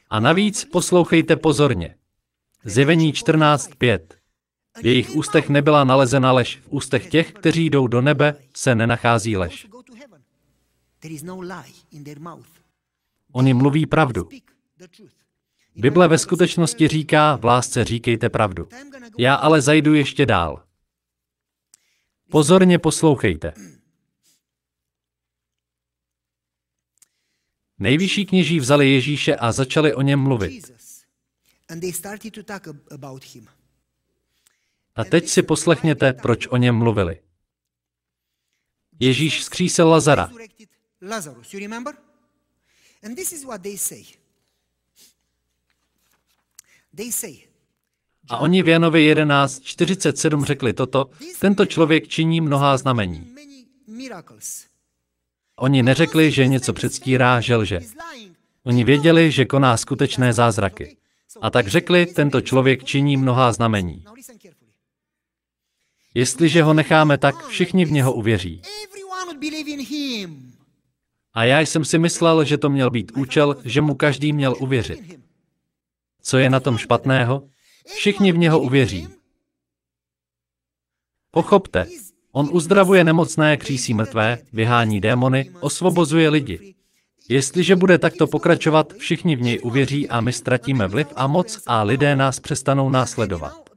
A navíc poslouchejte pozorně. Zjevení 14.5. V jejich ústech nebyla nalezena lež, v ústech těch, kteří jdou do nebe, se nenachází lež. Oni mluví pravdu. Bible ve skutečnosti říká, v lásce říkejte pravdu. Já ale zajdu ještě dál. Pozorně poslouchejte. Nejvyšší kněží vzali Ježíše a začali o něm mluvit. A teď si poslechněte, proč o něm mluvili. Ježíš skřísel Lazara. A oni v Janovi 11.47 řekli toto, tento člověk činí mnohá znamení.
miracles.
Oni neřekli, že něco předstírá, že lže. Oni věděli, že koná skutečné zázraky. A tak řekli, tento člověk činí mnohá znamení. Jestliže ho necháme tak, všichni v něho uvěří. A já jsem si myslel, že to měl být účel, že mu každý měl uvěřit. Co je na tom špatného? Všichni v něho uvěří. Pochopte, on uzdravuje nemocné, křísí mrtvé, vyhání démony, osvobozuje lidi. Jestliže bude takto pokračovat, všichni v něj uvěří a my ztratíme vliv a moc a lidé nás přestanou následovat.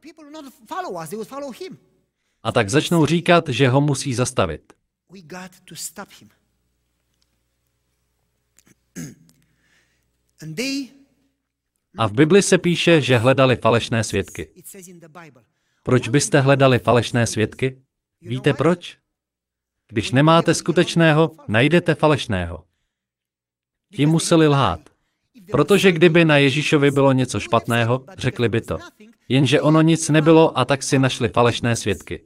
A tak začnou říkat, že ho musí zastavit. A v Bibli se píše, že hledali falešné svědky. Proč byste hledali falešné svědky? Víte proč? Když nemáte skutečného, najdete falešného. Ti museli lhát. Protože kdyby na Ježíšovi bylo něco špatného, řekli by to. Jenže ono nic nebylo a tak si našli falešné svědky.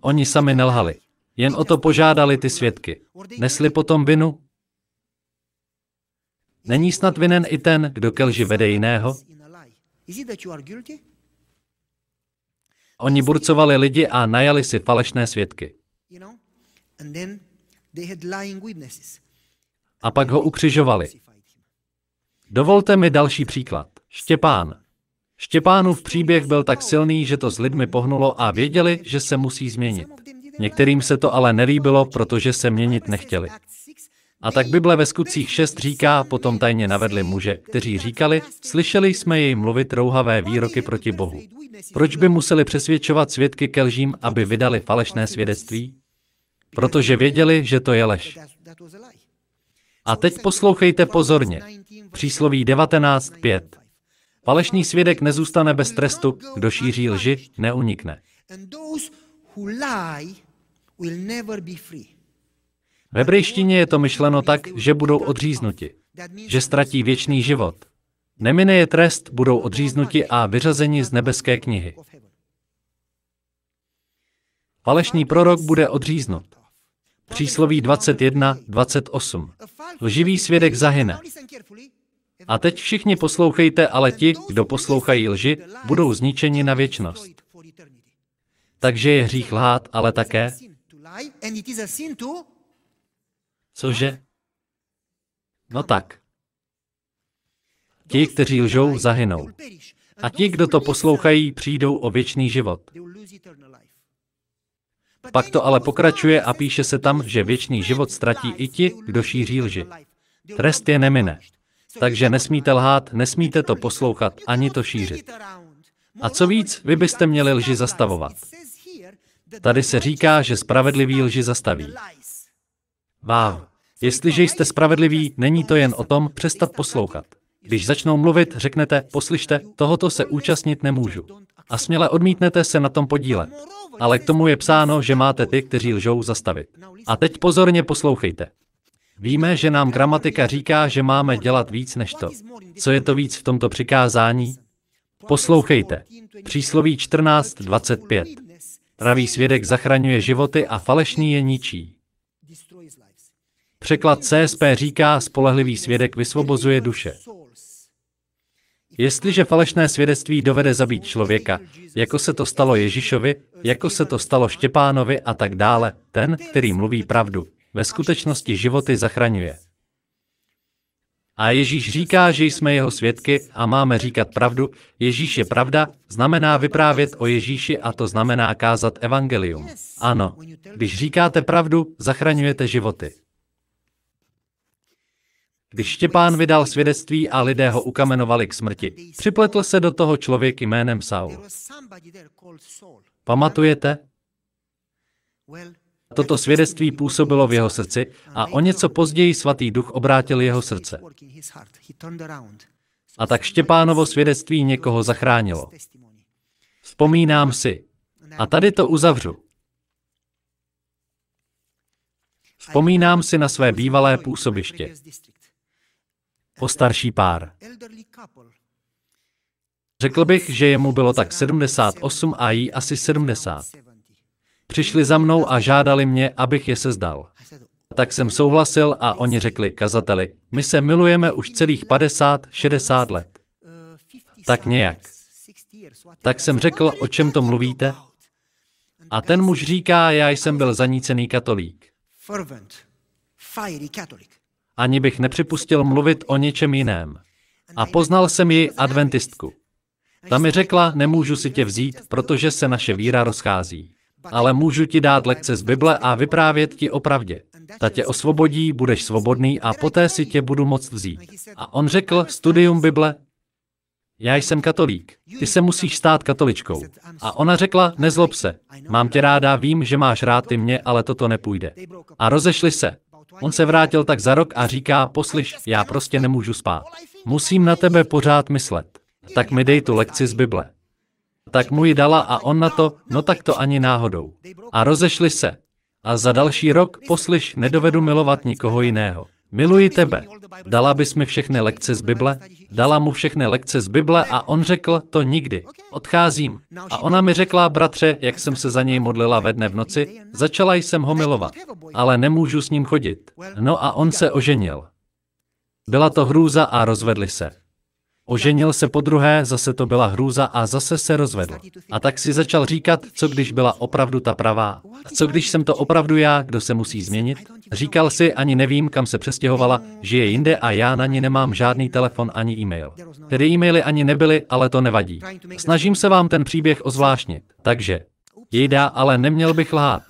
Oni sami nelhali. Jen o to požádali ty svědky. Nesli potom vinu? Není snad vinen i ten, kdo ke lži vede jiného? Oni burcovali lidi a najali si falešné svědky. A pak ho ukřižovali. Dovolte mi další příklad. Štěpán. Štěpánův příběh byl tak silný, že to s lidmi pohnulo a věděli, že se musí změnit. Některým se to ale nelíbilo, protože se měnit nechtěli. A tak Bible ve skutcích 6 říká, potom tajně navedli muže, kteří říkali, slyšeli jsme jej mluvit rouhavé výroky proti Bohu. Proč by museli přesvědčovat svědky ke lžím, aby vydali falešné svědectví? Protože věděli, že to je lež. A teď poslouchejte pozorně. Přísloví 19.5. Falešný svědek nezůstane bez trestu, kdo šíří lži, neunikne. V hebrejštině je to myšleno tak, že budou odříznuti, že ztratí věčný život. Nemine je trest, budou odříznuti a vyřazeni z nebeské knihy. Falešný prorok bude odříznut. Přísloví 21, 28. Lživý svědek zahyne. A teď všichni poslouchejte, ale ti, kdo poslouchají lži, budou zničeni na věčnost. Takže je hřích lhát, ale také,
And it is a sin to
cože? No tak. Ti, kteří lžou, zahynou. A ti, kdo to poslouchají, přijdou o věčný život. Pak to ale pokračuje a píše se tam, že věčný život ztratí i ti, kdo šíří lži. Trest je nemine. Takže nesmíte lhát, nesmíte to poslouchat, ani to šířit. A co víc, vy byste měli lži zastavovat. Tady se říká, že spravedlivý lži zastaví. Váv. Jestliže jste spravedliví, není to jen o tom přestat poslouchat. Když začnou mluvit, řeknete, poslyšte, tohoto se účastnit nemůžu. A směle odmítnete se na tom podílet. Ale k tomu je psáno, že máte ty, kteří lžou, zastavit. A teď pozorně poslouchejte. Víme, že nám gramatika říká, že máme dělat víc než to. Co je to víc v tomto přikázání? Poslouchejte. Přísloví 14.25. Pravý svědek zachraňuje životy a falešný je ničí. Překlad CSP říká, spolehlivý svědek vysvobozuje duše. Jestliže falešné svědectví dovede zabít člověka, jako se to stalo Ježíšovi, jako se to stalo Štěpánovi a tak dále, ten, který mluví pravdu, ve skutečnosti životy zachraňuje. A Ježíš říká, že jsme jeho svědky a máme říkat pravdu. Ježíš je pravda, znamená vyprávět o Ježíši a to znamená kázat evangelium. Ano, když říkáte pravdu, zachraňujete životy. Když Štěpán vydal svědectví a lidé ho ukamenovali k smrti, připletl se do toho člověk jménem Saul. Pamatujete? Toto svědectví působilo v jeho srdci a o něco později svatý duch obrátil jeho srdce. A tak Štěpánovo svědectví někoho zachránilo. Vzpomínám si. A tady to uzavřu. Vzpomínám si na své bývalé působiště. Postarší pár. Řekl bych, že jemu bylo tak 78 a jí asi 70. Přišli za mnou a žádali mě, abych je sezdal. Tak jsem souhlasil a oni řekli kazateli, my se milujeme už celých 50, 60 let. Tak nějak. Tak jsem řekl, o čem to mluvíte? A ten muž říká, já jsem byl zanícený katolík. Ani bych nepřipustil mluvit o něčem jiném. A poznal jsem ji adventistku. Ta mi řekla, nemůžu si tě vzít, protože se naše víra rozchází. Ale můžu ti dát lekce z Bible a vyprávět ti o pravdě. Ta tě osvobodí, budeš svobodný a poté si tě budu moct vzít. A on řekl, studium Bible. Já jsem katolík. Ty se musíš stát katoličkou. A ona řekla, nezlob se. Mám tě ráda, vím, že máš rád ty mě, ale toto nepůjde. A rozešli se. On se vrátil tak za rok a říká, poslyš, já prostě nemůžu spát. Musím na tebe pořád myslet. Tak mi dej tu lekci z Bible. Tak mu ji dala a on na to, no tak to ani náhodou. A rozešli se. A za další rok, poslyš, nedovedu milovat nikoho jiného. Miluji tebe. Dala bys mi všechny lekce z Bible? Dala mu všechny lekce z Bible a on řekl, to nikdy. Odcházím. A ona mi řekla, bratře, jak jsem se za něj modlila ve dne v noci, začala jsem ho milovat. Ale nemůžu s ním chodit. No a on se oženil. Byla to hrůza a rozvedli se. Oženil se po druhé, zase to byla hrůza a zase se rozvedl. A tak si začal říkat, co když byla opravdu ta pravá. Co když jsem to opravdu já, kdo se musí změnit? Říkal si, ani nevím, kam se přestěhovala, žije jinde a já na ní nemám žádný telefon ani e-mail. Tedy e-maily ani nebyly, ale to nevadí. Snažím se vám ten příběh ozvláštnit. Takže, jejda, ale neměl bych lhát.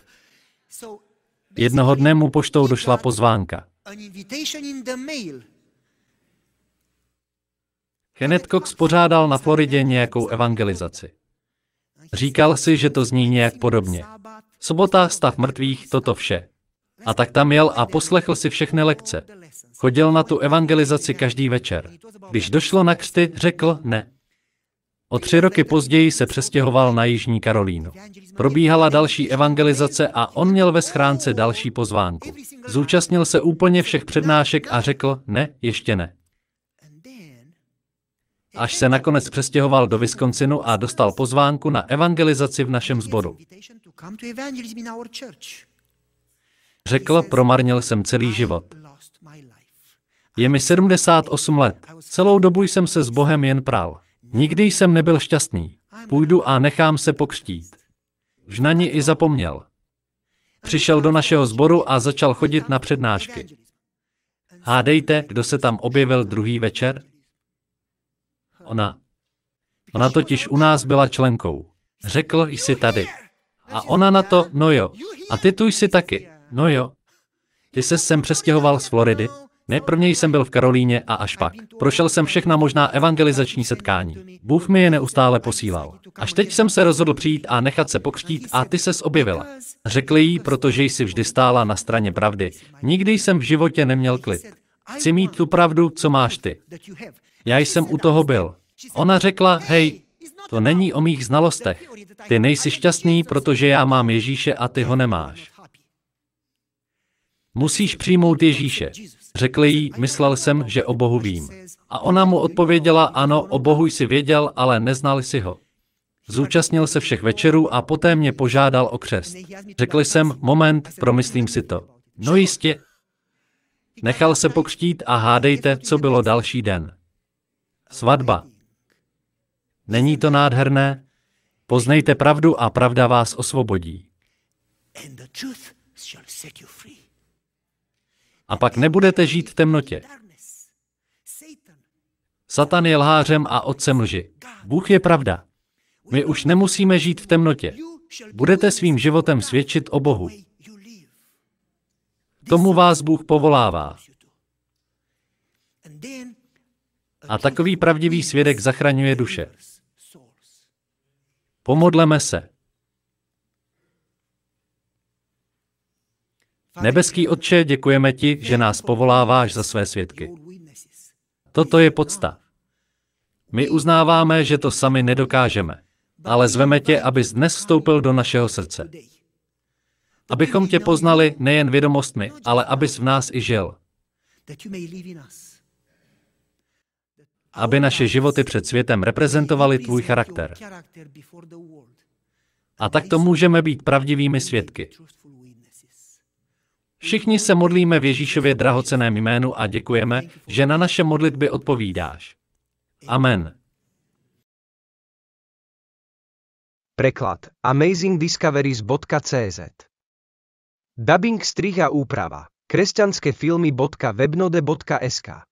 Jednoho dne mu poštou došla pozvánka. Kenneth Cox pořádal na Floridě nějakou evangelizaci. Říkal si, že to zní nějak podobně. Sobota, stav mrtvých, toto vše. A tak tam jel a poslechl si všechny lekce. Chodil na tu evangelizaci každý večer. Když došlo na křty, řekl ne. O tři roky později se přestěhoval na Jižní Karolínu. Probíhala další evangelizace a on měl ve schránce další pozvánku. Zúčastnil se úplně všech přednášek a řekl ne, ještě ne. Až se nakonec přestěhoval do Wisconsinu a dostal pozvánku na evangelizaci v našem sboru. Řekl, promarnil jsem celý život. Je mi 78 let. Celou dobu jsem se s Bohem jen pral. Nikdy jsem nebyl šťastný. Půjdu a nechám se pokřtít. Už na ní i zapomněl. Přišel do našeho sboru a začal chodit na přednášky. Hádejte, kdo se tam objevil druhý večer? Ona. Ona totiž u nás byla členkou. Řekl, jsi tady. A ona na to, no jo. A ty tu jsi taky. No jo. Ty se sem přestěhoval z Floridy? Ne, prvně jsem byl v Karolíně a až pak. Prošel jsem všechna možná evangelizační setkání. Bůh mi je neustále posílal. Až teď jsem se rozhodl přijít a nechat se pokřtít a ty ses objevila. Řekl jí, protože jsi vždy stála na straně pravdy. Nikdy jsem v životě neměl klid. Chci mít tu pravdu, co máš ty. Já jsem u toho byl. Ona řekla, hej, to není o mých znalostech. Ty nejsi šťastný, protože já mám Ježíše a ty ho nemáš. Musíš přijmout Ježíše. Řekl jí, myslel jsem, že o Bohu vím. A ona mu odpověděla, ano, o Bohu jsi věděl, ale neznal si ho. Zúčastnil se všech večerů a poté mě požádal o křest. Řekl jsem, moment, promyslím si to. No jistě. Nechal se pokřtít a hádejte, co bylo další den. Svatba. Není to nádherné? Poznejte pravdu a pravda vás osvobodí.
And the truth shall set you free.
A pak nebudete žít v temnotě.
Satan.
Je lhářem a otcem lži. Bůh je pravda. My už nemusíme žít v temnotě. Budete svým životem svědčit o Bohu. Tomu vás Bůh povolává. A takový pravdivý svědek zachraňuje duše. Pomodleme se. Nebeský Otče, děkujeme ti, že nás povoláváš za své svědky. Toto je podsta. My uznáváme, že to sami nedokážeme, ale zveme tě, abys dnes vstoupil do našeho srdce. Abychom tě poznali nejen vědomostmi, ale abys v nás i žil. Aby naše životy před světem reprezentovaly tvůj charakter. A takto můžeme být pravdivými svědky. Všichni se modlíme v Ježíšově drahoceném jménu a děkujeme, že na naše modlitby odpovídáš. Amen.
Preklad amazingdiscoveries.cz Dubbing strih a úprava kresťanské filmy.webnode.sk